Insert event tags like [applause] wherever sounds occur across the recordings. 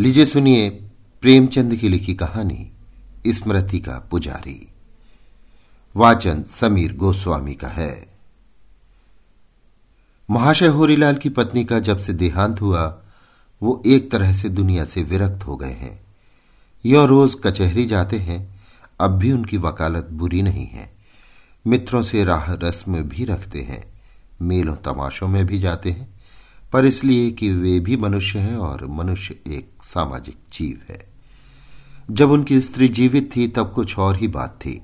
लीजिए सुनिए प्रेमचंद की लिखी कहानी स्मृति का पुजारी। वाचन समीर गोस्वामी का है। महाशय होरीलाल की पत्नी का जब से देहांत हुआ, वो एक तरह से दुनिया से विरक्त हो गए हैं। यो रोज कचहरी जाते हैं, अब भी उनकी वकालत बुरी नहीं है। मित्रों से राह रस्म भी रखते हैं, मेलों तमाशों में भी जाते हैं। पर इसलिए कि वे भी मनुष्य हैं और मनुष्य एक सामाजिक जीव है। जब उनकी स्त्री जीवित थी, तब कुछ और ही बात थी।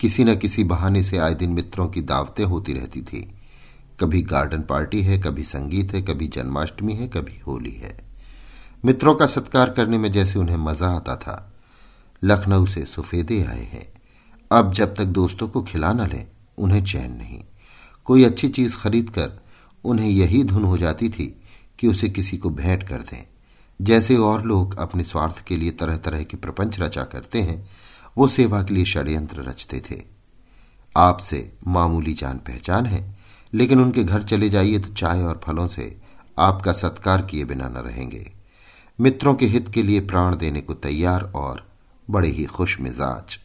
किसी न किसी बहाने से आए दिन मित्रों की दावतें होती रहती थी। कभी गार्डन पार्टी है, कभी संगीत है, कभी जन्माष्टमी है, कभी होली है। मित्रों का सत्कार करने में जैसे उन्हें मज़ा आता था। लखनऊ से सुफेदे आए हैं। अब जब तक दोस्तों को खिला न लें, उन्हें चैन नहीं। कोई अच्छी चीज़ खरीद कर उन्हें यही धुन हो जाती थी कि उसे किसी को भेंट कर दें। जैसे और लोग अपने स्वार्थ के लिए तरह तरह के प्रपंच रचा करते हैं, वो सेवा के लिए षड्यंत्र रचते थे। आपसे मामूली जान पहचान है, लेकिन उनके घर चले जाइए तो चाय और फलों से आपका सत्कार किए बिना न रहेंगे। मित्रों के हित के लिए प्राण देने को तैयार और बड़े ही खुश मिजाज।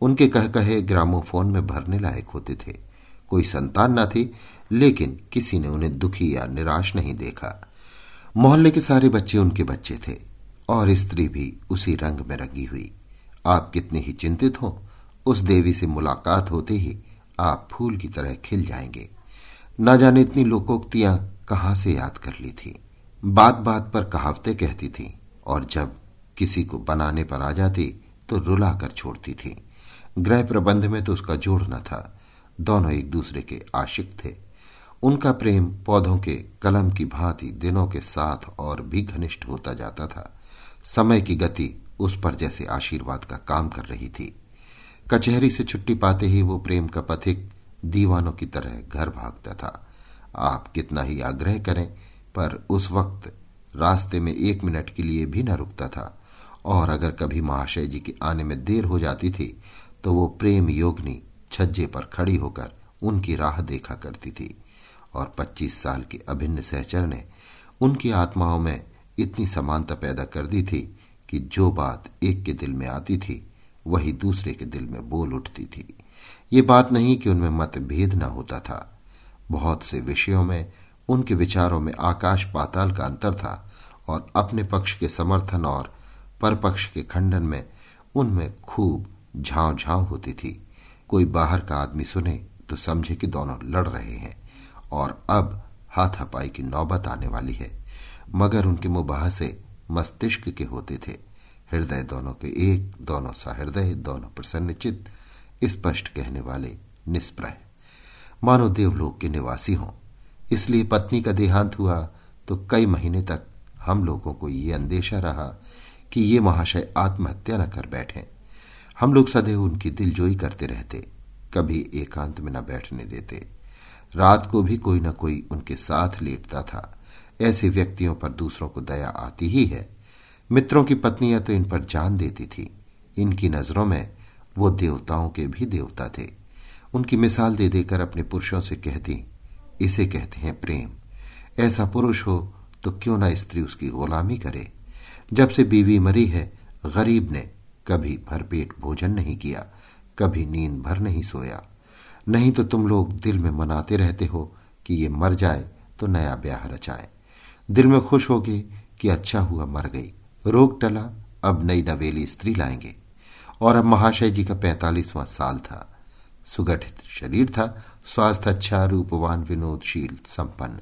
उनके कह कहे ग्रामोफोन में भरने लायक होते थे। कोई संतान न थी, लेकिन किसी ने उन्हें दुखी या निराश नहीं देखा। मोहल्ले के सारे बच्चे उनके बच्चे थे, और स्त्री भी उसी रंग में रंगी हुई। आप कितने ही चिंतित हो, उस देवी से मुलाकात होते ही आप फूल की तरह खिल जाएँगे। ना जाने इतनी लोकोक्तियाँ कहाँ से याद कर ली थी। बात बात पर कहावतें कहती थी, और जब किसी को बनाने पर आ जाती तो रुला कर छोड़ती थी। गृह प्रबंध में तो उसका जोड़ न था। दोनों एक दूसरे के आशिक थे। उनका प्रेम पौधों के कलम की भांति दिनों के साथ और भी घनिष्ठ होता जाता था। समय की गति उस पर जैसे आशीर्वाद का काम कर रही थी। कचहरी से छुट्टी पाते ही वो प्रेम का पथिक दीवानों की तरह घर भागता था। आप कितना ही आग्रह करें, पर उस वक्त रास्ते में एक मिनट के लिए भी न रुकता था। और अगर कभी महाशय जी के आने में देर हो जाती थी तो वो प्रेम योगनी छज्जे पर खड़ी होकर उनकी राह देखा करती थी और 25 साल के अभिन्न सहचर ने उनकी आत्माओं में इतनी समानता पैदा कर दी थी कि जो बात एक के दिल में आती थी, वही दूसरे के दिल में बोल उठती थी। ये बात नहीं कि उनमें मतभेद न होता था। बहुत से विषयों में, उनके विचारों में आकाश पाताल का अंतर था और अपने पक्ष के समर्थन और परपक्ष के खंडन में उनमें खूब झांव झांव होती थी। कोई बाहर का आदमी सुने तो समझे कि दोनों लड़ रहे हैं और अब हाथापाई की नौबत आने वाली है। मगर उनके मुबाह से मस्तिष्क के होते थे। हृदय दोनों के एक, दोनों सहृदय दोनों प्रसन्नचित, स्पष्ट कहने वाले निष्प्रह। मानो देवलोक के निवासी हों। इसलिए पत्नी का देहांत हुआ तो कई महीने तक हम लोगों को ये अंदेशा रहा कि ये महाशय आत्महत्या न कर बैठे। हम लोग सदैव उनकी दिलजोई करते रहते, कभी एकांत में न बैठने देते। रात को भी कोई न कोई उनके साथ लेटता था। ऐसे व्यक्तियों पर दूसरों को दया आती ही है। मित्रों की पत्नियाँ तो इन पर जान देती थी। इनकी नज़रों में वो देवताओं के भी देवता थे। उनकी मिसाल दे देकर अपने पुरुषों से कहती, इसे कहते हैं प्रेम। ऐसा पुरुष हो तो क्यों ना स्त्री उसकी गुलामी करे? जब से बीवी मरी है, गरीब ने कभी भरपेट भोजन नहीं किया, कभी नींद भर नहीं सोया। नहीं तो तुम लोग दिल में मनाते रहते हो कि ये मर जाए तो नया ब्याह रचाए। दिल में खुश होगे कि अच्छा हुआ मर गई। रोग टला, अब नई नवेली स्त्री लाएँगे। और अब महाशय जी का पैंतालीसवां साल था। सुगठित शरीर था, स्वास्थ्य अच्छा रूपवान, विनोदशील, संपन्न।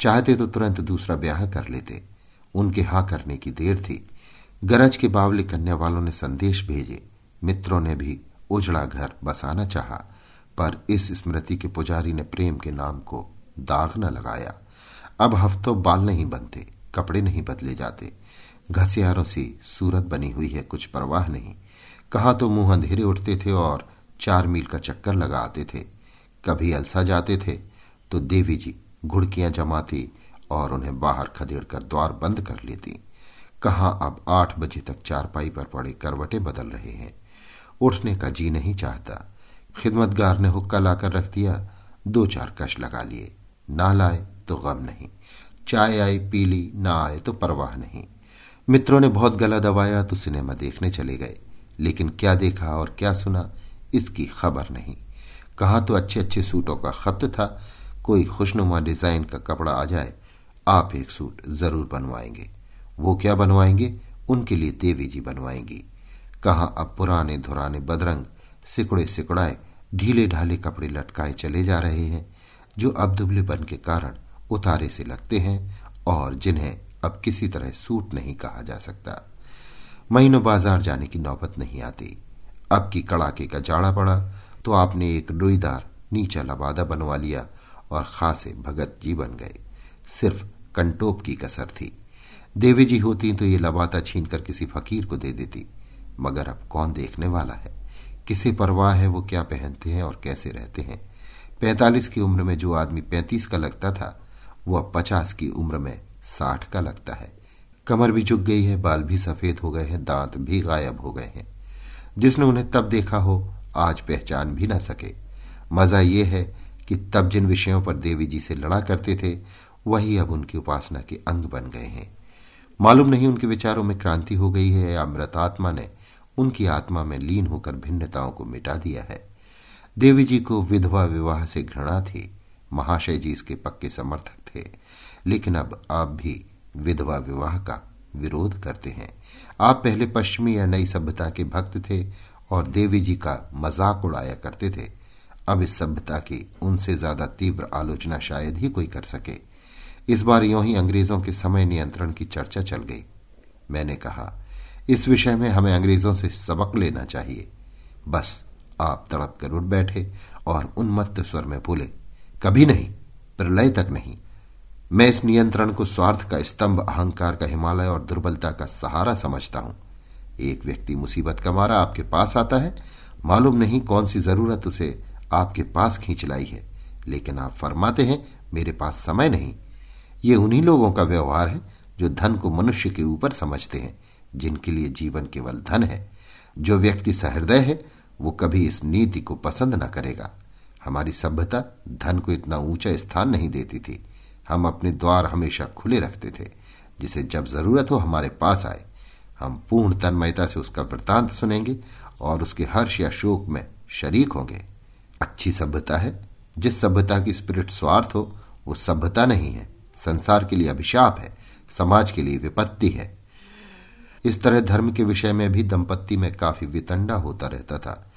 चाहते तो तुरंत दूसरा ब्याह कर लेते। उनके हाँ करने की देर थी। गरज के बावले कन्या वालों ने संदेश भेजे। मित्रों ने भी उजड़ा घर बसाना चाहा, पर इस स्मृति के पुजारी ने प्रेम के नाम को दाग न लगाया। अब हफ्तों बाल नहीं बनते, कपड़े नहीं बदले जाते। घसियारों सी सूरत बनी हुई है, कुछ परवाह नहीं। कहा तो मुँह अंधेरे उठते थे और चार मील का चक्कर लगा आते थे। कभी अलसा जाते थे तो देवी जी घुड़कियाँ जमाती और उन्हें बाहर खदेड़ कर द्वार बंद कर लेती। कहा अब आठ बजे तक चारपाई पर पड़े करवटे बदल रहे हैं। उठने का जी नहीं चाहता। खिदमतगार ने हुक्का लाकर रख दिया। दो चार कश लगा लिए। ना लाए तो गम नहीं। चाय आई पी ली ना आए तो परवाह नहीं। मित्रों ने बहुत गला दबाया तो सिनेमा देखने चले गए। लेकिन क्या देखा और क्या सुना, इसकी खबर नहीं। कहा तो अच्छे अच्छे सूटों का खत था। कोई खुशनुमा डिज़ाइन का कपड़ा आ जाए, आप एक सूट ज़रूर बनवाएँगे। वो क्या बनवाएँगे? उनके लिए देवी जी बनवाएँगी। कहा अब पुराने धुराने बदरंग सिकुड़े सिकुड़ाए, ढीले ढाले कपड़े लटकाए चले जा रहे हैं, जो अब दुबले बन के कारण उतारे से लगते हैं और जिन्हें अब किसी तरह सूट नहीं कहा जा सकता। महीनों बाज़ार जाने की नौबत नहीं आती। अब की कड़ाके का जाड़ा पड़ा तो आपने एक रुईदार नीचा लबादा बनवा लिया और खासे भगत जी बन गए। सिर्फ़ कंटोप की कसर थी। देवी जी होती तो ये लबाता छीन कर किसी फकीर को दे देती। मगर अब कौन देखने वाला है? किसे परवाह है वो क्या पहनते हैं और कैसे रहते हैं? पैंतालीस की उम्र में जो आदमी पैंतीस का लगता था, वो अब पचास की उम्र में साठ का लगता है। कमर भी झुक गई है, बाल भी सफ़ेद हो गए हैं, दांत भी गायब हो गए हैं। जिसने उन्हें तब देखा हो, आज पहचान भी ना सके। मज़ा ये है कि तब जिन विषयों पर देवी जी से लड़ा करते थे, वही अब उनकी उपासना के अंग बन गए हैं। मालूम नहीं उनके विचारों में क्रांति हो गई है या अमृतात्मा ने उनकी आत्मा में लीन होकर भिन्नताओं को मिटा दिया है। देवी जी को विधवा विवाह से घृणा थी। महाशय जी इसके पक्के समर्थक थे। लेकिन अब आप भी विधवा विवाह का विरोध करते हैं। आप पहले पश्चिमी या नई सभ्यता के भक्त थे और देवी जी का मज़ाक उड़ाया करते थे। अब इस सभ्यता की उनसे ज़्यादा तीव्र आलोचना शायद ही कोई कर सके। इस बार यों ही अंग्रेज़ों के समय नियंत्रण की चर्चा चल गई। मैंने कहा, इस विषय में हमें अंग्रेज़ों से सबक लेना चाहिए। बस आप तड़प कर उठ बैठे और उन्मत्त स्वर में बोले, कभी नहीं, प्रलय तक नहीं। मैं इस नियंत्रण को स्वार्थ का स्तंभ, अहंकार का हिमालय और दुर्बलता का सहारा समझता हूँ। एक व्यक्ति मुसीबत का मारा आपके पास आता है। मालूम नहीं कौन सी ज़रूरत उसे आपके पास खींच लाई है, लेकिन आप फरमाते हैं, मेरे पास समय नहीं। ये उन्हीं लोगों का व्यवहार है जो धन को मनुष्य के ऊपर समझते हैं, जिनके लिए जीवन केवल धन है। जो व्यक्ति सहृदय है, वो कभी इस नीति को पसंद न करेगा। हमारी सभ्यता धन को इतना ऊँचा स्थान नहीं देती थी। हम अपने द्वार हमेशा खुले रखते थे, जिसे जब ज़रूरत हो हमारे पास आए। हम पूर्ण तन्मयता से उसका वृतांत सुनेंगे और उसके हर्ष या शोक में शरीक होंगे। अच्छी सभ्यता है। जिस सभ्यता की स्पिरिट स्वार्थ हो, वो सभ्यता नहीं है। संसार के लिए अभिशाप है, समाज के लिए विपत्ति है। इस तरह धर्म के विषय में भी दंपत्ति में काफ़ी वितंडा होता रहता था।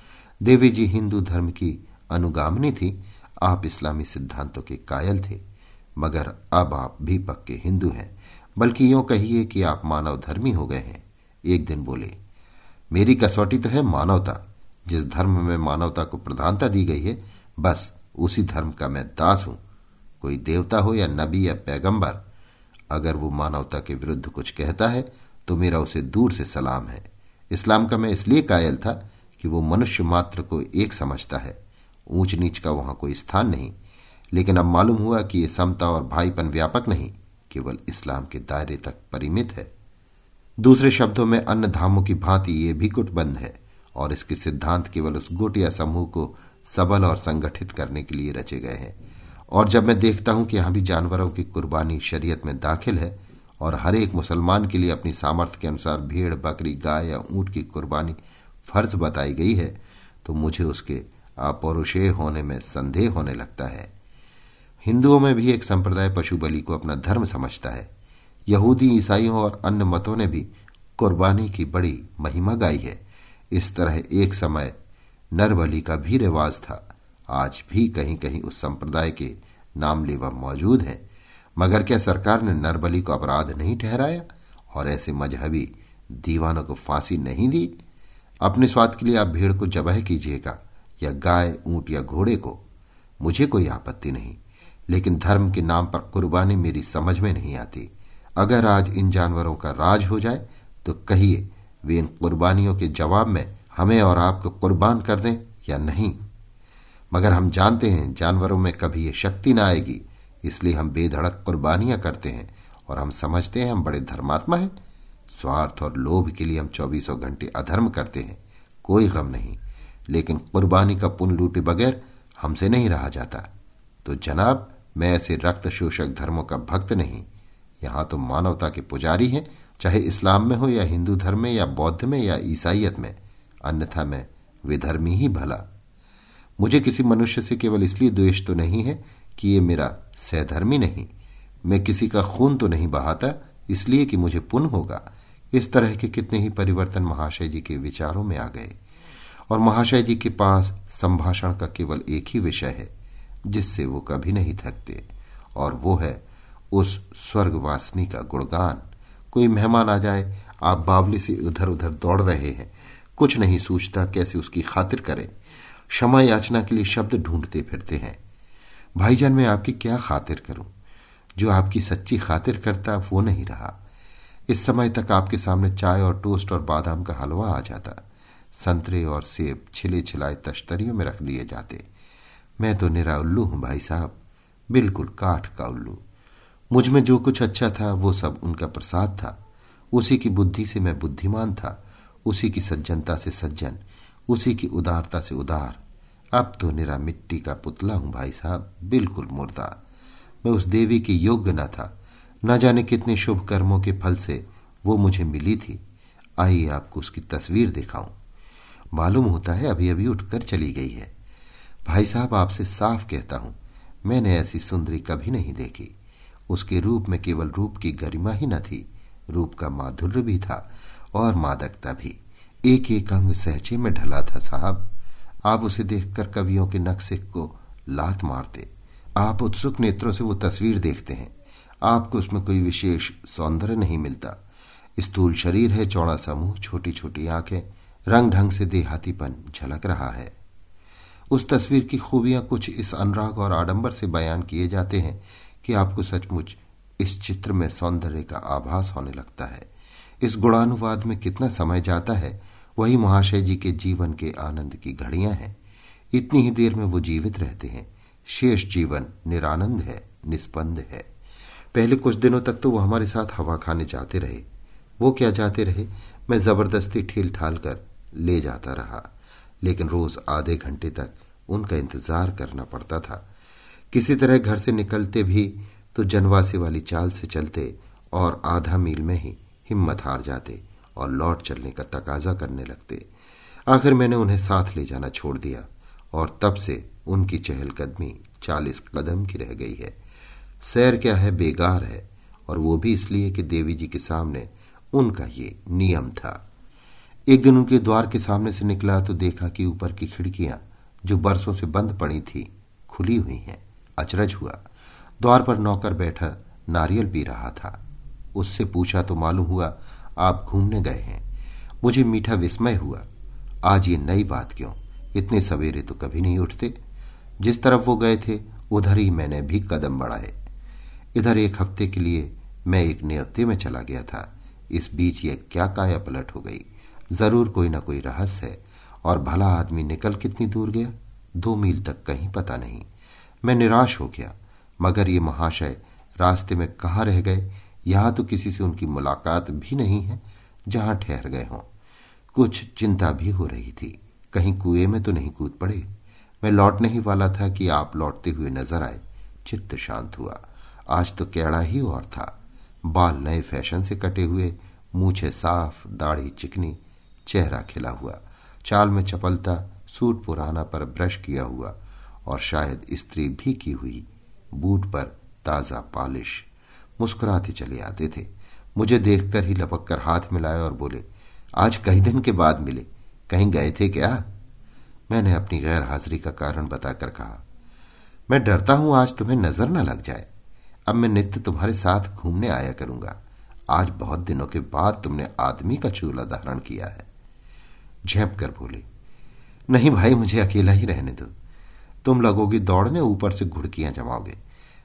देवी जी हिंदू धर्म की अनुगामिनी थी, आप इस्लामी सिद्धांतों के कायल थे, मगर अब आप भी पक्के हिंदू हैं। बल्कि यूँ कहिए कि आप मानव धर्मी हो गए हैं। एक दिन बोले, मेरी कसौटी तो है मानवता। जिस धर्म में मानवता को प्रधानता दी गई है, बस उसी धर्म का मैं दास हूँ। कोई देवता हो या नबी या पैगंबर, अगर वो मानवता के विरुद्ध कुछ कहता है तो मेरा उसे दूर से सलाम है। इस्लाम का मैं इसलिए कायल था कि वो मनुष्य मात्र को एक समझता है। ऊंच नीच का वहाँ कोई स्थान नहीं। लेकिन अब मालूम हुआ कि ये समता और भाईपन व्यापक नहीं, केवल इस्लाम के दायरे तक परिमित है। दूसरे शब्दों में अन्य धामों की भांति ये भी गुटबंद है, और इसके सिद्धांत केवल उस गुट या समूह को सबल और संगठित करने के लिए रचे गए हैं। और जब मैं देखता हूँ कि यहाँ भी जानवरों की कुर्बानी शरीयत में दाखिल है और हर एक मुसलमान के लिए अपनी सामर्थ्य के अनुसार भेड़, बकरी, गाय या ऊँट की कुर्बानी फ़र्ज़ बताई गई है तो मुझे उसके अपौरुषेय होने में संदेह होने लगता है। हिंदुओं में भी एक संप्रदाय पशु बलि को अपना धर्म समझता है। यहूदी, ईसाइयों और अन्य मतों ने भी कुर्बानी की बड़ी महिमा गाई है। इस तरह एक समय नरबली का भी रिवाज था। आज भी कहीं कहीं उस संप्रदाय के नाम लेवा मौजूद है। मगर क्या सरकार ने नरबली को अपराध नहीं ठहराया? और ऐसे मजहबी दीवानों को फांसी नहीं दी? अपने स्वाद के लिए आप भीड़ को जबह कीजिएगा, या गाय, ऊँट, या घोड़े को। मुझे कोई आपत्ति नहीं, लेकिन धर्म के नाम पर कुर्बानी मेरी समझ में नहीं आती। अगर आज इन जानवरों का राज हो जाए तो कहिए, वे इन कुर्बानियों के जवाब में हमें और आपको कुर्बान कर दें या नहीं? मगर हम जानते हैं जानवरों में कभी ये शक्ति ना आएगी, इसलिए हम बेधड़क कुर्बानियाँ करते हैं और हम समझते हैं हम बड़े धर्मात्मा हैं। स्वार्थ और लोभ के लिए हम चौबीसों घंटे अधर्म करते हैं, कोई गम नहीं। लेकिन कुर्बानी का पुण्य लूटे बगैर हमसे नहीं रहा जाता। तो जनाब, मैं ऐसे रक्त शोषक धर्मों का भक्त नहीं। यहाँ तो मानवता के पुजारी हैं, चाहे इस्लाम में हो या हिंदू धर्म में या बौद्ध में या ईसाइत में। अन्यथा मैं विधर्मी ही भला। मुझे किसी मनुष्य से केवल इसलिए द्वेष तो नहीं है कि ये मेरा सहधर्मी नहीं, मैं किसी का खून तो नहीं बहाता, इसलिए कि मुझे पुण्य होगा। इस तरह के कितने ही परिवर्तन महाशय जी के विचारों में आ गए। और महाशय जी के पास संभाषण का केवल एक ही विषय है, जिससे वो कभी नहीं थकते, और वो है उस स्वर्गवासिनी का गुणगान। कोई मेहमान आ जाए, आप बावली से इधर उधर दौड़ रहे हैं, कुछ नहीं सोचता कैसे उसकी खातिर करें। क्षमा याचना के लिए शब्द ढूंढते फिरते हैं। भाईजान, मैं आपकी क्या खातिर करूँ? जो आपकी सच्ची खातिर करता, वो नहीं रहा। इस समय तक आपके सामने चाय और टोस्ट और बादाम का हलवा आ जाता। संतरे और सेब छिले छिलाए तश्तरियों में रख दिए जाते। मैं तो निरा उल्लू हूँ, भाई साहब। बिल्कुल काठ का उल्लू। मुझमें जो कुछ अच्छा था, वो सब उनका प्रसाद था। उसी की बुद्धि से मैं बुद्धिमान था। उसी की सज्जनता से सज्जन। उसी की उदारता से उदार। अब तो निरा मिट्टी का पुतला हूँ भाई साहब, बिल्कुल मुर्दा। मैं उस देवी के योग्य न था। न जाने कितने शुभ कर्मों के फल से वो मुझे मिली थी। आइए आपको उसकी तस्वीर दिखाऊँ। मालूम होता है अभी अभी उठकर चली गई है। भाई साहब, आपसे साफ़ कहता हूँ, मैंने ऐसी सुंदरी कभी नहीं देखी। उसके रूप में केवल रूप की गरिमा ही न थी, रूप का माधुर्य भी था और मादकता भी। एक एक अंग सहचे में ढला था साहब। आप उसे देखकर कवियों के नक्शे को लात मारते। आप उत्सुक नेत्रों से वो तस्वीर देखते हैं। आपको उसमें कोई विशेष सौंदर्य नहीं मिलता। स्थूल शरीर है, चौड़ा समूह छोटी छोटी आँखें, रंग ढंग से देहातीपन झलक रहा है। उस तस्वीर की खूबियाँ कुछ इस अनुराग और आडंबर से बयान किए जाते हैं कि आपको सचमुच इस चित्र में सौंदर्य का आभास होने लगता है। इस गुणानुवाद में कितना समय जाता है वही महाशय जी के जीवन के आनंद की घड़ियाँ हैं। इतनी ही देर में वो जीवित रहते हैं। शेष जीवन निरानंद है निस्पंद है। पहले कुछ दिनों तक तो वो हमारे साथ हवा खाने जाते रहे। वो क्या जाते रहे? मैं ज़बरदस्ती ठील ठाल कर ले जाता रहा। लेकिन रोज आधे घंटे तक उनका इंतज़ार करना पड़ता था। किसी तरह घर से निकलते भी तो जनवासी वाली चाल से चलते और आधा मील में ही हिम्मत हार जाते। और लौट चलने का तकाजा करने लगते। आखिर मैंने उन्हें साथ ले जाना छोड़ दिया, और तब से उनकी चहलकदमी चालीस कदम की रह गई है। सैर क्या है? बेगार है, और वो भी इसलिए कि देवी जी के सामने उनका ये नियम था। एक दिन उनके द्वार के सामने से निकला तो देखा कि ऊपर की खिड़कियाँ जो बरसों से बंद पड़ी थी, खुली हुई हैं, अचरज हुआ। द्वार पर नौकर बैठा नारियल पी रहा था। उससे पूछा तो मालूम हुआ आप घूमने गए हैं। मुझे मीठा विस्मय हुआ। आज ये नई बात क्यों? इतने सवेरे तो कभी नहीं उठते। जिस तरफ़ वो गए थे, उधर ही मैंने भी कदम बढ़ाए। इधर एक हफ़्ते के लिए मैं एक नियत्ते में चला गया था। इस बीच ये क्या काया पलट हो गई। ज़रूर कोई ना कोई रहस्य है। और भला आदमी निकल कितनी दूर गया? दो मील तक कहीं पता नहीं। मैं निराश हो गया। मगर ये महाशय रास्ते में कहाँ रह गए? यहाँ तो किसी से उनकी मुलाकात भी नहीं है, जहाँ ठहर गए हों। कुछ चिंता भी हो रही थी। कहीं कुएँ में तो नहीं कूद पड़े। मैं लौटने ही वाला था कि आप लौटते हुए नज़र आए। चित्त शांत हुआ। आज तो कैड़ा ही और था। बाल नए फ़ैशन से कटे हुए, मूछे साफ़, दाढ़ी चिकनी, चेहरा खिला हुआ। चाल में चपलता, सूट पुराना पर ब्रश किया हुआ। और शायद स्त्री भी की हुई, बूट पर ताज़ा पॉलिश। मुस्कुराते चले आते थे। मुझे देखकर ही लपक कर हाथ मिलाए और बोले, आज कई दिन के बाद मिले। कहीं गए थे क्या? मैंने अपनी गैर हाजिरी का कारण बताकर कहा, मैं डरता हूँ आज तुम्हें नज़र न लग जाए। अब मैं नित्य तुम्हारे साथ घूमने आया करूँगा। आज बहुत दिनों के बाद तुमने आदमी का चूल्हा धारण किया है। झेप कर बोले, नहीं भाई, मुझे अकेला ही रहने दो। तुम लगोगी दौड़ने ऊपर से घुड़कियाँ जमाओगे।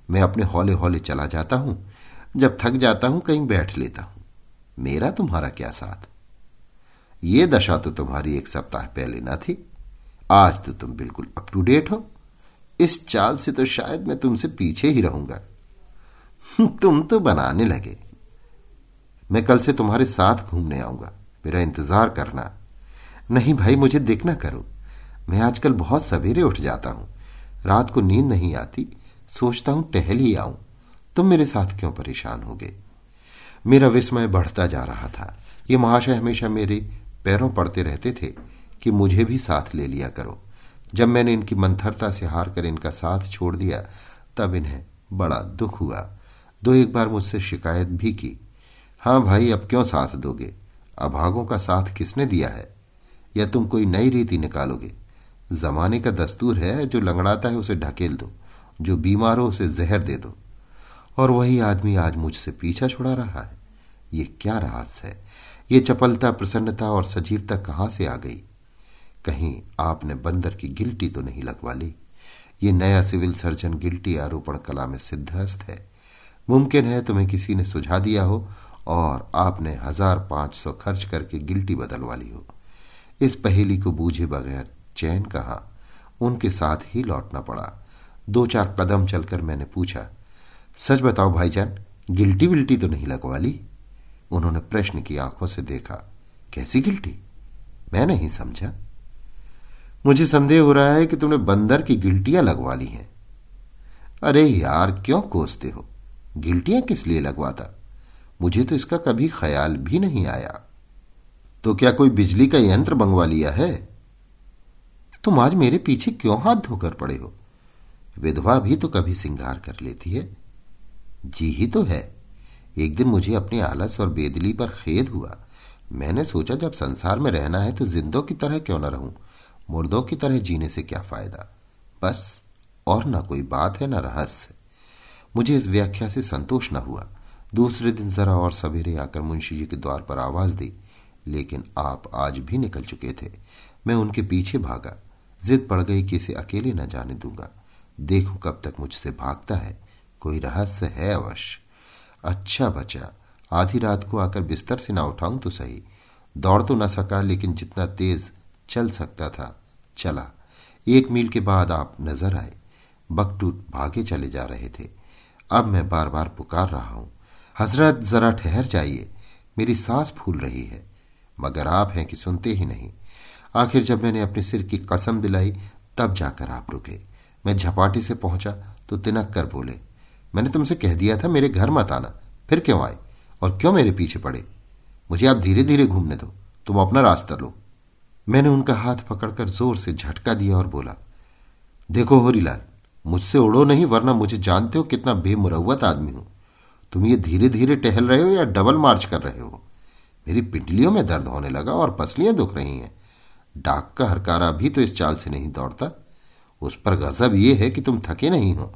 मैं अपने हौले हौले चला जाता हूँ। जब थक जाता हूँ, कहीं बैठ लेता हूँ। मेरा तुम्हारा क्या साथ? ये दशा तो तुम्हारी एक सप्ताह पहले ना थी। आज तो तुम बिल्कुल अप टू डेट हो। इस चाल से तो शायद मैं तुमसे पीछे ही रहूँगा। [laughs] तुम तो बनाने लगे। मैं कल से तुम्हारे साथ घूमने आऊँगा। मेरा इंतज़ार करना। नहीं भाई, मुझे देखना करो। मैं आजकल बहुत सवेरे उठ जाता हूँ। रात को नींद नहीं आती। सोचता हूँ टहल ही आऊँ। तुम मेरे साथ क्यों परेशान हो गए? मेरा विस्मय बढ़ता जा रहा था। ये महाशय हमेशा मेरे पैरों पड़ते रहते थे कि मुझे भी साथ ले लिया करो। जब मैंने इनकी मंथरता से हार कर इनका साथ छोड़ दिया, तब इन्हें बड़ा दुख हुआ। दो एक बार मुझसे शिकायत भी की। हाँ भाई, अब क्यों साथ दोगे? अभागों का साथ किसने दिया है? या तुम कोई नई रीति निकालोगे? जमाने का दस्तूर है जो लंगड़ाता है उसे ढकेल दो। जो बीमार हो उसे जहर दे दो। और वही आदमी आज मुझसे पीछा छुड़ा रहा है। ये क्या रहस्य है? ये चपलता, प्रसन्नता और सजीवता कहाँ से आ गई? कहीं आपने बंदर की गिल्टी तो नहीं लगवा ली? ये नया सिविल सर्जन गिल्टी आरोपण कला में सिद्धस्त है। मुमकिन है तुम्हें किसी ने सुझा दिया हो और आपने हज़ार पाँच सौ खर्च करके गिल्टी बदलवा ली हो। इस पहेली को बूझे बगैर चैन कहा? उनके साथ ही लौटना पड़ा। दो चार कदम चलकर मैंने पूछा सच बताओ भाईजान, गिल्टी विल्टी तो नहीं लगवा ली? उन्होंने प्रश्न की आँखों से देखा, कैसी गिल्टी? मैं नहीं समझा। मुझे संदेह हो रहा है कि तुमने बंदर की गिल्टियाँ लगवा ली हैं। अरे यार, क्यों कोसते हो? गिल्टियाँ किस लिए लगवाता? मुझे तो इसका कभी ख्याल भी नहीं आया। तो क्या कोई बिजली का यंत्र मंगवा लिया है? तुम आज मेरे पीछे क्यों हाथ धोकर पड़े हो? विधवा भी तो कभी सिंगार कर लेती है। जी ही तो है। एक दिन मुझे अपनी आलस और बेदली पर खेद हुआ। मैंने सोचा, जब संसार में रहना है तो जिंदों की तरह क्यों न रहूँ? मुर्दों की तरह जीने से क्या फ़ायदा? बस, और ना कोई बात है, ना रहस्य। मुझे इस व्याख्या से संतोष न हुआ। दूसरे दिन जरा और सवेरे आकर मुंशी जी के द्वार पर आवाज़ दी। लेकिन आप आज भी निकल चुके थे। मैं उनके पीछे भागा। जिद पड़ गई कि इसे अकेले न जाने दूँगा। देखूँ कब तक मुझसे भागता है। कोई रहस्य है अवश्य। अच्छा बचा। आधी रात को आकर बिस्तर से ना उठाऊं तो सही। दौड़ तो न सका, लेकिन जितना तेज चल सकता था, चला। एक मील के बाद आप नज़र आए। बकटूट भागे चले जा रहे थे। अब मैं बार बार पुकार रहा हूँ। हज़रत, जरा ठहर जाइए। मेरी सांस फूल रही है। मगर आप हैं कि सुनते ही नहीं। आखिर जब मैंने अपने सिर की कसम दिलाई, तब जाकर आप रुके। मैं झपाटी से पहुँचा तो तिनक कर बोले मैंने तुमसे कह दिया था मेरे घर मत आना। फिर क्यों आए? और क्यों मेरे पीछे पड़े? मुझे आप धीरे धीरे घूमने दो। तुम अपना रास्ता लो। मैंने उनका हाथ पकड़कर ज़ोर से झटका दिया और बोला, देखो होरीलाल, मुझसे उड़ो नहीं, वरना मुझे जानते हो कितना बेमुरवत आदमी हूँ। तुम ये धीरे धीरे टहल रहे हो या डबल मार्च कर रहे हो? मेरी पिंडलियों में दर्द होने लगा और पसलियाँ दुख रही हैं। डाक का हरकारा भी तो इस चाल से नहीं दौड़ता। उस पर गजब यह है कि तुम थके नहीं हो।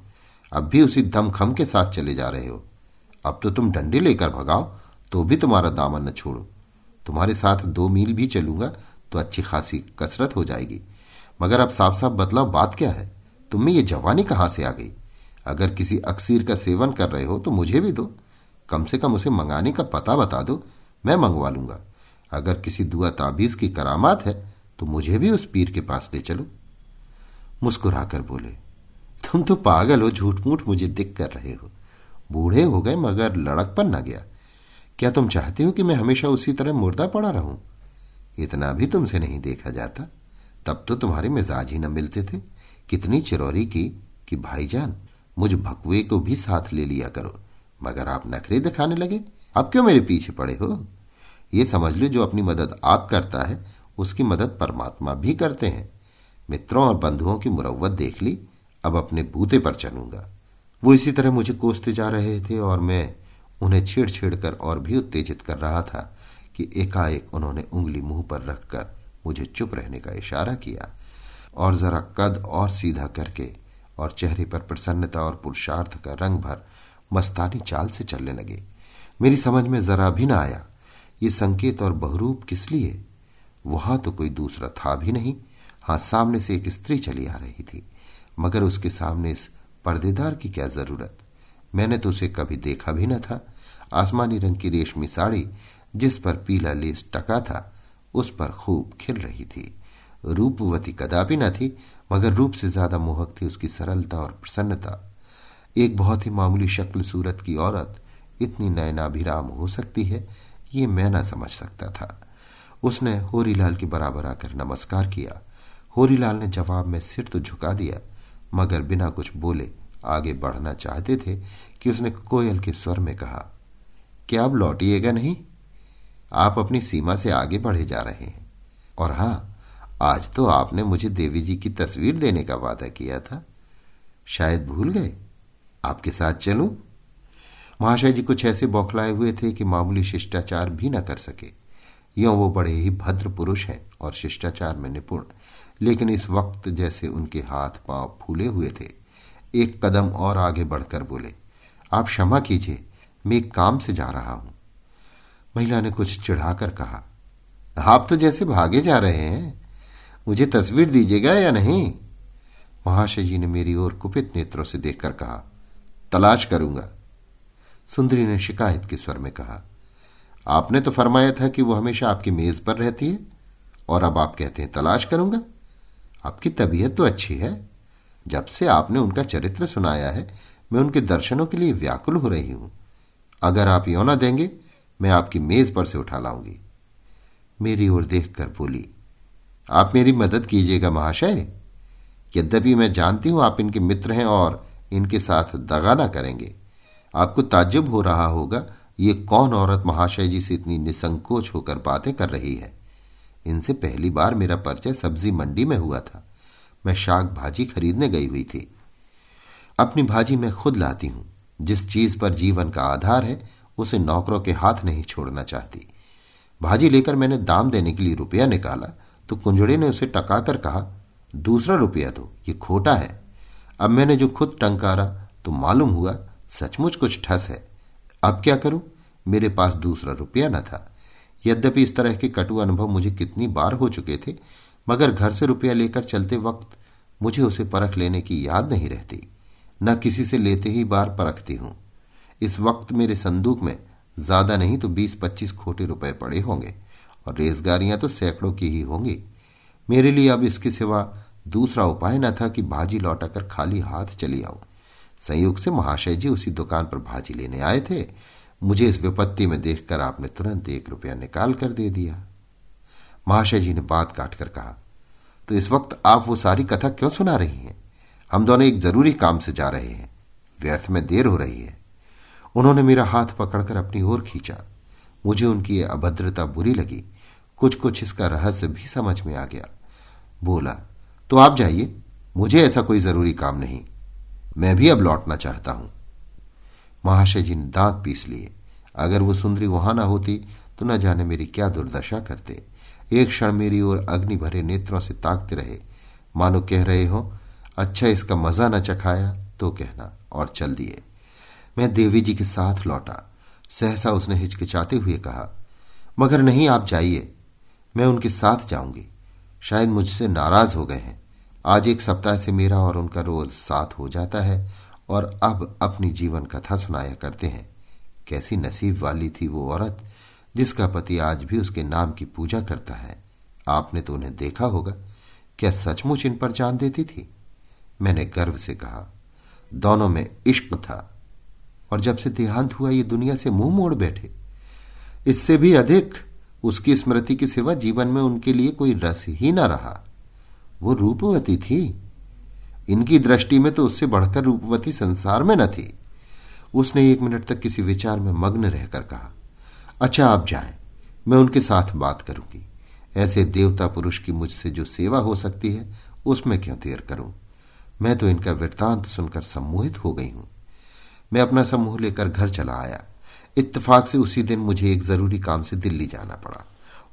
अब भी उसी दमखम के साथ चले जा रहे हो। अब तो तुम डंडे लेकर भगाओ तो भी तुम्हारा दामन न छोड़ो। तुम्हारे साथ दो मील भी चलूँगा तो अच्छी खासी कसरत हो जाएगी। मगर अब साफ़ साफ़ बतलाओ, बात क्या है? तुम में ये जवानी कहाँ से आ गई? अगर किसी अक्सीर का सेवन कर रहे हो तो मुझे भी दो। कम से कम उसे मंगाने का पता बता दो, मैं मंगवा लूँगा। अगर किसी दुआ ताबीज की करामात है तो मुझे भी उस पीर के पास ले चलो। मुस्कुराकर बोले तुम तो पागल हो झूठ मूठ मुझे दिख कर रहे हो। बूढ़े हो गए, मगर लड़कपन न गया। क्या तुम चाहते हो कि मैं हमेशा उसी तरह मुर्दा पड़ा रहूँ? इतना भी तुमसे नहीं देखा जाता। तब तो तुम्हारे मिजाज ही न मिलते थे। कितनी चिरौरी की कि, भाईजान, मुझ भकवे को भी साथ ले लिया करो, मगर आप नखरे दिखाने लगे। अब क्यों मेरे पीछे पड़े हो? ये समझ लो, जो अपनी मदद आप करता है, उसकी मदद परमात्मा भी करते हैं। मित्रों और बंधुओं की मुरवत देख ली अब अपने बूते पर चलूँगा। वो इसी तरह मुझे कोसते जा रहे थे और मैं उन्हें छेड़ छेड़ कर और भी उत्तेजित कर रहा था कि एकाएक उन्होंने उंगली मुँह पर रखकर मुझे चुप रहने का इशारा किया और जरा कद और सीधा करके और चेहरे पर प्रसन्नता और पुरुषार्थ का रंग भर मस्तानी चाल से चलने लगे। मेरी समझ में जरा भी ना आया, ये संकेत और बहुरूप किस लिए? वहाँ तो कोई दूसरा था भी नहीं। हाँ सामने से एक स्त्री चली आ रही थी। मगर उसके सामने इस पर्देदार की क्या ज़रूरत? मैंने तो उसे कभी देखा भी न था। आसमानी रंग की रेशमी साड़ी, जिस पर पीला लेस टका था, उस पर खूब खिल रही थी। रूपवती कदापि न थी, मगर रूप से ज़्यादा मोहक थी उसकी सरलता और प्रसन्नता। एक बहुत ही मामूली शक्ल सूरत की औरत इतनी नयनाभिराम हो सकती है, ये मैं ना समझ सकता था। उसने होरीलाल के बराबर आकर नमस्कार किया। होरीलाल ने जवाब में सिर तो झुका दिया। मगर बिना कुछ बोले आगे बढ़ना चाहते थे कि उसने कोयल के स्वर में कहा, क्या अब लौटिएगा नहीं? आप अपनी सीमा से आगे बढ़े जा रहे हैं। और हाँ, आज तो आपने मुझे देवी जी की तस्वीर देने का वादा किया था। शायद भूल गए। आपके साथ चलूँ? महाशय जी कुछ ऐसे बौखलाए हुए थे कि मामूली शिष्टाचार भी न कर सके। यो वो बड़े ही भद्र पुरुष हैं और शिष्टाचार में निपुण। लेकिन इस वक्त जैसे उनके हाथ पाँव फूले हुए थे, एक कदम और आगे बढ़कर बोले, आप क्षमा कीजिए, मैं एक काम से जा रहा हूँ। महिला ने कुछ चिढ़ाकर कहा, आप तो जैसे भागे जा रहे हैं, मुझे तस्वीर दीजिएगा या नहीं? महाशय जी ने मेरी ओर कुपित नेत्रों से देखकर कहा, तलाश करूँगा। सुंदरी ने शिकायत के स्वर में कहा, आपने तो फरमाया था कि वो हमेशा आपकी मेज पर रहती है, और अब आप कहते हैं, तलाश करूँगा? आपकी तबीयत तो अच्छी है। जब से आपने उनका चरित्र सुनाया है, मैं उनके दर्शनों के लिए व्याकुल हो रही हूँ। अगर आप यो ना देंगे, मैं आपकी मेज पर से उठा लाऊँगी। मेरी ओर देखकर बोली, आप मेरी मदद कीजिएगा महाशय। यद्यपि मैं जानती हूँ आप इनके मित्र हैं और इनके साथ दगा ना करेंगे। आपको ताज्जुब हो रहा होगा, ये कौन औरत महाशय जी से इतनी निसंकोच होकर बातें कर रही है? इनसे पहली बार मेरा परिचय सब्ज़ी मंडी में हुआ था। मैं शाक भाजी खरीदने गई हुई थी। अपनी भाजी मैं खुद लाती हूँ। जिस चीज़ पर जीवन का आधार है, उसे नौकरों के हाथ नहीं छोड़ना चाहती। भाजी लेकर मैंने दाम देने के लिए रुपया निकाला तो कुंजड़े ने उसे टकाकर कहा, दूसरा रुपया दो, ये खोटा है। अब मैंने जो खुद टंकारा तो मालूम हुआ, सचमुच कुछ ठस है। अब क्या करूँ? मेरे पास दूसरा रुपया न था। यद्यपि इस तरह के कटु अनुभव मुझे कितनी बार हो चुके थे, मगर घर से रुपया लेकर चलते वक्त मुझे उसे परख लेने की याद नहीं रहती। न किसी से लेते ही बार परखती हूँ। इस वक्त मेरे संदूक में ज़्यादा नहीं तो बीस पच्चीस खोटे रुपए पड़े होंगे, और रेजगारियाँ तो सैकड़ों की ही होंगी। मेरे लिए अब इसके सिवा दूसरा उपाय न था कि भाजी लौटाकर खाली हाथ चली आऊँ। संयोग से महाशय जी उसी दुकान पर भाजी लेने आए थे मुझे इस विपत्ति में देखकर आपने तुरंत एक रुपया निकाल कर दे दिया। महाशय जी ने बात काटकर कहा तो इस वक्त आप वो सारी कथा क्यों सुना रही हैं? हम दोनों एक ज़रूरी काम से जा रहे हैं। व्यर्थ में देर हो रही है। उन्होंने मेरा हाथ पकड़कर अपनी ओर खींचा। मुझे उनकी यह अभद्रता बुरी लगी। कुछ कुछ इसका रहस्य भी समझ में आ गया। बोला तो आप जाइए। मुझे ऐसा कोई ज़रूरी काम नहीं। मैं भी अब लौटना चाहता हूँ। महाशय जी ने दांत पीस लिए। अगर वो सुंदरी वहाँ ना होती तो न जाने मेरी क्या दुर्दशा करते। एक क्षण मेरी ओर अग्नि भरे नेत्रों से ताकते रहे। मानो कह रहे हो अच्छा इसका मज़ा न चखाया तो कहना, और चल दिए। मैं देवी जी के साथ लौटा। सहसा उसने हिचकिचाते हुए कहा, मगर नहीं, आप जाइए। मैं उनके साथ जाऊँगी। शायद मुझसे नाराज़ हो गए हैं। आज एक सप्ताह से मेरा और उनका रोज साथ हो जाता है और अब अपनी जीवन कथा सुनाया करते हैं। कैसी नसीब वाली थी वो औरत, जिसका पति आज भी उसके नाम की पूजा करता है। आपने तो उन्हें देखा होगा। क्या सचमुच इन पर जान देती थी? मैंने गर्व से कहा, दोनों में इश्क था। और जब से देहांत हुआ, ये दुनिया से मुँह मोड़ बैठे। इससे भी अधिक, उसकी स्मृति के सिवा जीवन में उनके लिए कोई रस ही न रहा। वो रूपवती थी। इनकी दृष्टि में तो उससे बढ़कर रूपवती संसार में न थी। उसने एक मिनट तक किसी विचार में मग्न रहकर कहा अच्छा आप जाएँ, मैं उनके साथ बात करूँगी। ऐसे देवता पुरुष की मुझसे जो सेवा हो सकती है, उसमें क्यों देर करूँ? मैं तो इनका वृत्तांत सुनकर सम्मोहित हो गई हूँ। मैं अपना समूह लेकर घर चला आया। इत्तेफाक से उसी दिन मुझे एक ज़रूरी काम से दिल्ली जाना पड़ा।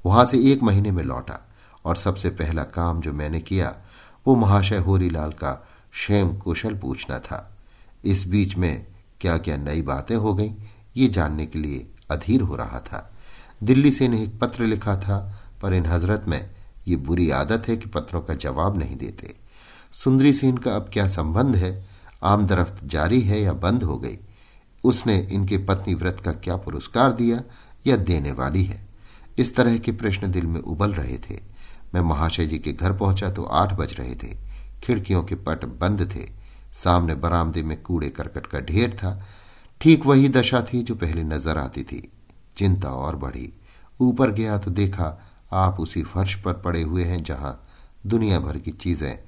वहाँ से एक महीने में लौटा और सबसे पहला काम जो मैंने किया वो महाशय होरीलाल का क्षेम कुशल पूछना था। इस बीच में क्या क्या नई बातें हो गई, ये जानने के लिए अधीर हो रहा था। दिल्ली से इन्हें एक पत्र लिखा था, पर इन हज़रत में ये बुरी आदत है कि पत्रों का जवाब नहीं देते। सुंदरी से इनका अब क्या संबंध है? आमदरफ्त जारी है या बंद हो गई? उसने इनके पत्नी व्रत का क्या पुरस्कार दिया या देने वाली है? इस तरह के प्रश्न दिल में उबल रहे थे। मैं महाशय जी के घर पहुँचा तो आठ बज रहे थे। खिड़कियों के पट बंद थे। सामने बरामदे में कूड़े करकट का ढेर था। ठीक वही दशा थी जो पहले नज़र आती थी। चिंता और बढ़ी। ऊपर गया तो देखा आप उसी फर्श पर पड़े हुए हैं जहाँ दुनिया भर की चीज़ें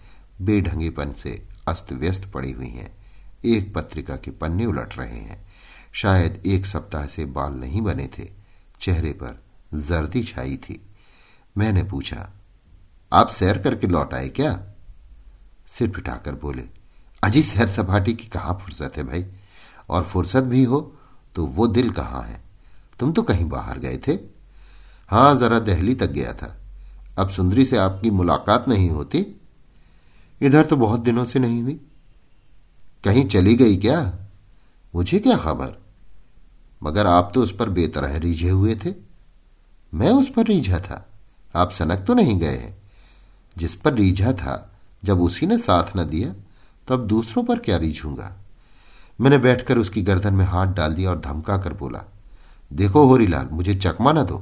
बेढंगेपन से अस्त व्यस्त पड़ी हुई हैं। एक पत्रिका के पन्ने उलट रहे हैं। शायद एक सप्ताह से बाल नहीं बने थे। चेहरे पर जर्दी छाई थी। मैंने पूछा आप सैर करके लौट आए क्या? सिर पिटाकर बोले, अजी, सैर सपाटी की कहाँ फुर्सत है भाई? और फुर्सत भी हो तो वो दिल कहाँ है? तुम तो कहीं बाहर गए थे? हाँ, जरा दहली तक गया था। अब सुंदरी से आपकी मुलाकात नहीं होती। इधर तो बहुत दिनों से नहीं हुई। कहीं चली गई क्या? मुझे क्या खबर? मगर आप तो उस पर बेतरह रिझे हुए थे। मैं उस पर रिझा था। आप सनक तो नहीं गए हैं। जिस पर रीझा था, जब उसी ने साथ न दिया तो अब दूसरों पर क्या रीझूँगा? मैंने बैठकर उसकी गर्दन में हाथ डाल दिया और धमका कर बोला, देखो होरीलाल, मुझे चकमा न दो।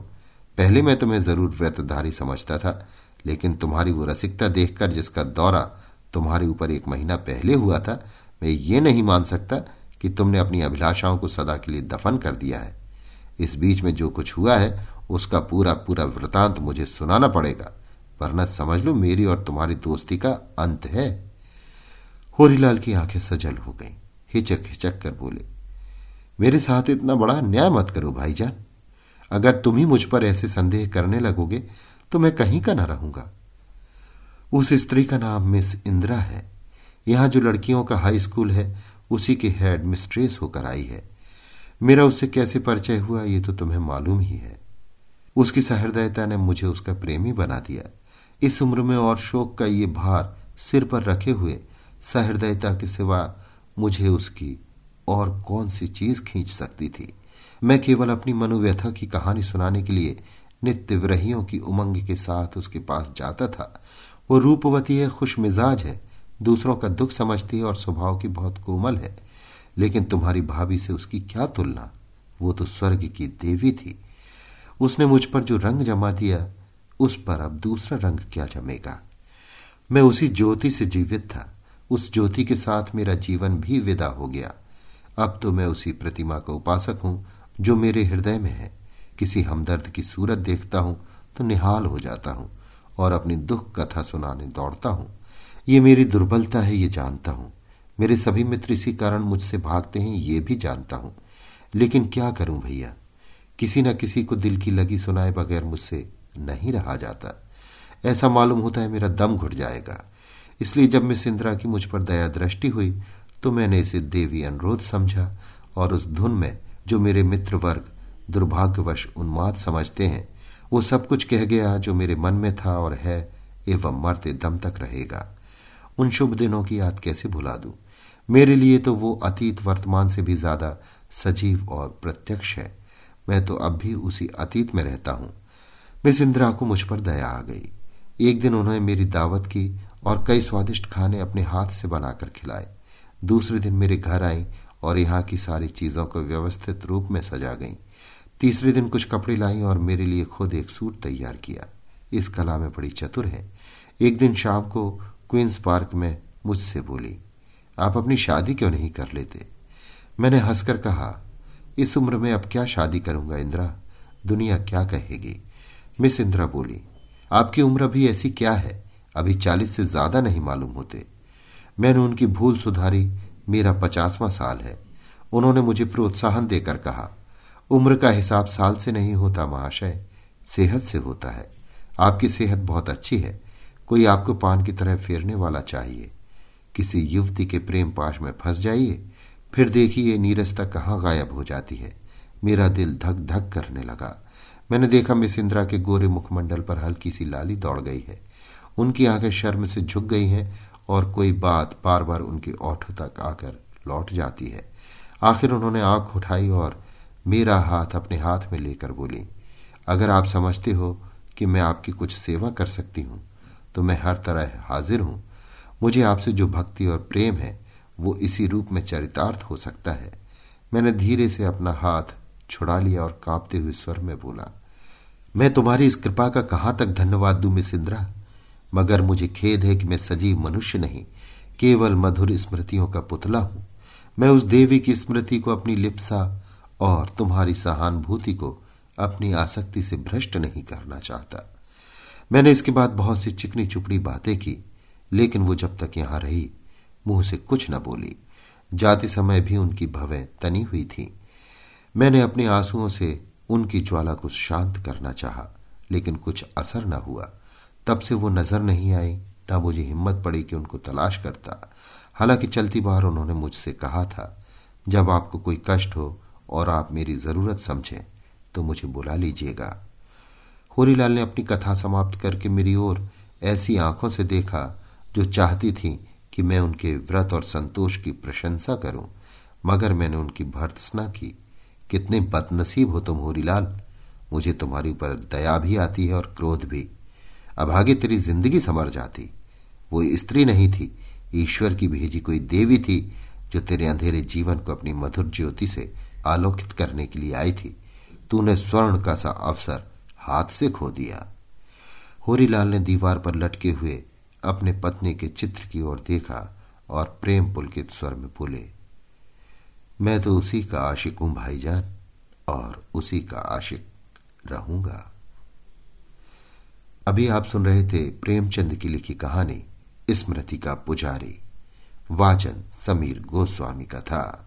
पहले मैं तुम्हें ज़रूर व्रतधारी समझता था, लेकिन तुम्हारी वो रसिकता देखकर जिसका दौरा तुम्हारे ऊपर एक महीना पहले हुआ था, मैं ये नहीं मान सकता कि तुमने अपनी अभिलाषाओं को सदा के लिए दफन कर दिया है। इस बीच में जो कुछ हुआ है, उसका पूरा पूरा वृतांत मुझे सुनाना पड़ेगा। वरना समझ लो मेरी और तुम्हारी दोस्ती का अंत है। होरीलाल की आँखें सजल हो गईं हिचक हिचक कर बोले, मेरे साथ इतना बड़ा न्याय मत करो भाईजान। अगर तुम ही मुझ पर ऐसे संदेह करने लगोगे तो मैं कहीं का ना रहूँगा। उस स्त्री का नाम मिस इंदिरा है। यहाँ जो लड़कियों का हाई स्कूल है, उसी के हेड मिस्ट्रेस होकर आई है। मेरा उससे कैसे परिचय हुआ, ये तो तुम्हें मालूम ही है। उसकी सहृदयता ने मुझे उसका प्रेमी बना दिया। इस उम्र में और शोक का ये भार सिर पर रखे हुए सहृदयता के सिवा मुझे उसकी और कौन सी चीज़ खींच सकती थी? मैं केवल अपनी मनोव्यथा की कहानी सुनाने के लिए नित्य विरहियों की उमंग के साथ उसके पास जाता था। वो रूपवती है, खुश मिजाज है, दूसरों का दुख समझती है और स्वभाव की बहुत कोमल है। लेकिन तुम्हारी भाभी से उसकी क्या तुलना? वो तो स्वर्ग की देवी थी। उसने मुझ पर जो रंग जमा दिया उस पर अब दूसरा रंग क्या जमेगा? मैं उसी ज्योति से जीवित था। उस ज्योति के साथ मेरा जीवन भी विदा हो गया। अब तो मैं उसी प्रतिमा का उपासक हूँ, जो मेरे हृदय में है। किसी हमदर्द की सूरत देखता हूँ तो निहाल हो जाता हूँ और अपनी दुख कथा सुनाने दौड़ता हूँ। ये मेरी दुर्बलता है, ये जानता हूँ। मेरे सभी मित्र इसी कारण मुझसे भागते हैं, ये भी जानता हूँ। लेकिन क्या करूँ भैया? किसी न किसी को दिल की लगी सुनाए बगैर मुझसे नहीं रहा जाता। ऐसा मालूम होता है मेरा दम घुट जाएगा। इसलिए जब मिस इंदिरा की मुझ पर दया दृष्टि हुई तो मैंने इसे देवी अनुरोध समझा और उस धुन में जो मेरे मित्र वर्ग दुर्भाग्यवश उन्माद समझते हैं, वो सब कुछ कह गया जो मेरे मन में था और है एवं मरते दम तक रहेगा। उन शुभ दिनों की याद कैसे भुला दूँ? मेरे लिए तो वो अतीत वर्तमान से भी ज़्यादा सजीव और प्रत्यक्ष है। मैं तो अब भी उसी अतीत में रहता हूँ। मिस इंदिरा को मुझ पर दया आ गई। एक दिन उन्होंने मेरी दावत की और कई स्वादिष्ट खाने अपने हाथ से बनाकर खिलाए। दूसरे दिन मेरे घर आई और यहाँ की सारी चीज़ों को व्यवस्थित रूप में सजा गई। तीसरे दिन कुछ कपड़े लाई और मेरे लिए खुद एक सूट तैयार किया। इस कला में बड़ी चतुर है। एक दिन शाम को क्वींस पार्क में मुझसे बोली, आप अपनी शादी क्यों नहीं कर लेते? मैंने हंसकर कहा, इस उम्र में अब क्या शादी करूँगा इंदिरा? दुनिया क्या कहेगी? मिस इंदिरा बोली, आपकी उम्र अभी ऐसी क्या है? अभी चालीस से ज़्यादा नहीं मालूम होते। मैंने उनकी भूल सुधारी, मेरा पचासवां साल है। उन्होंने मुझे प्रोत्साहन देकर कहा, उम्र का हिसाब साल से नहीं होता महाशय, सेहत से होता है। आपकी सेहत बहुत अच्छी है, कोई आपको पान की तरह फेरने वाला चाहिए। किसी युवती के प्रेम पाश में फंस जाइए, फिर देखिए नीरसता कहाँ गायब हो जाती है। मेरा दिल धक धक करने लगा। मैंने देखा मिस इंदिरा के गोरे मुखमंडल पर हल्की सी लाली दौड़ गई है। उनकी आँखें शर्म से झुक गई हैं और कोई बात बार बार उनकी ओठों तक आकर लौट जाती है। आखिर उन्होंने आँख उठाई और मेरा हाथ अपने हाथ में लेकर बोली, अगर आप समझते हो कि मैं आपकी कुछ सेवा कर सकती हूँ तो मैं हर तरह हाजिर हूँ। मुझे आपसे जो भक्ति और प्रेम है, वो इसी रूप में चरितार्थ हो सकता है। मैंने धीरे से अपना हाथ छुड़ा लिया और कांपते हुए स्वर में बोला मैं तुम्हारी इस कृपा का कहाँ तक धन्यवाद दू, मिस मगर मुझे खेद है कि मैं सजीव मनुष्य नहीं, केवल मधुर स्मृतियों का पुतला हूँ। मैं उस देवी की स्मृति को अपनी लिप्सा और तुम्हारी सहानुभूति को अपनी आसक्ति से भ्रष्ट नहीं करना चाहता। मैंने इसके बाद बहुत सी चिकनी चुपड़ी बातें की, लेकिन वो जब तक यहाँ रही, मुँह से कुछ न बोली। जाते समय भी उनकी भवें तनी हुई थी। मैंने अपने आंसुओं से उनकी ज्वाला को शांत करना चाहा, लेकिन कुछ असर न हुआ। तब से वो नज़र नहीं आई, ना मुझे हिम्मत पड़ी कि उनको तलाश करता। हालाँकि चलती बार उन्होंने मुझसे कहा था, जब आपको कोई कष्ट हो और आप मेरी ज़रूरत समझें तो मुझे बुला लीजिएगा। होरीलाल ने अपनी कथा समाप्त करके मेरी ओर ऐसी आँखों से देखा, जो चाहती थी कि मैं उनके व्रत और संतोष की प्रशंसा करूँ, मगर मैंने उनकी भर्त्सना की। कितने बदनसीब हो तुम होरीलाल। मुझे तुम्हारे ऊपर दया भी आती है और क्रोध भी। अभागे तेरी ज़िंदगी समर जाती। वो स्त्री नहीं थी, ईश्वर की भेजी कोई देवी थी, जो तेरे अंधेरे जीवन को अपनी मधुर ज्योति से आलोकित करने के लिए आई थी। तूने स्वर्ण का सा अवसर हाथ से खो दिया। होरीलाल ने दीवार पर लटके हुए अपने पत्नी के चित्र की ओर देखा और प्रेम पुलकित स्वर में बोले मैं तो उसी का आशिक हूँ, भाईजान, और उसी का आशिक रहूँगा। अभी आप सुन रहे थे प्रेमचंद की लिखी कहानी, स्मृति का पुजारी, वाचन समीर गोस्वामी का था।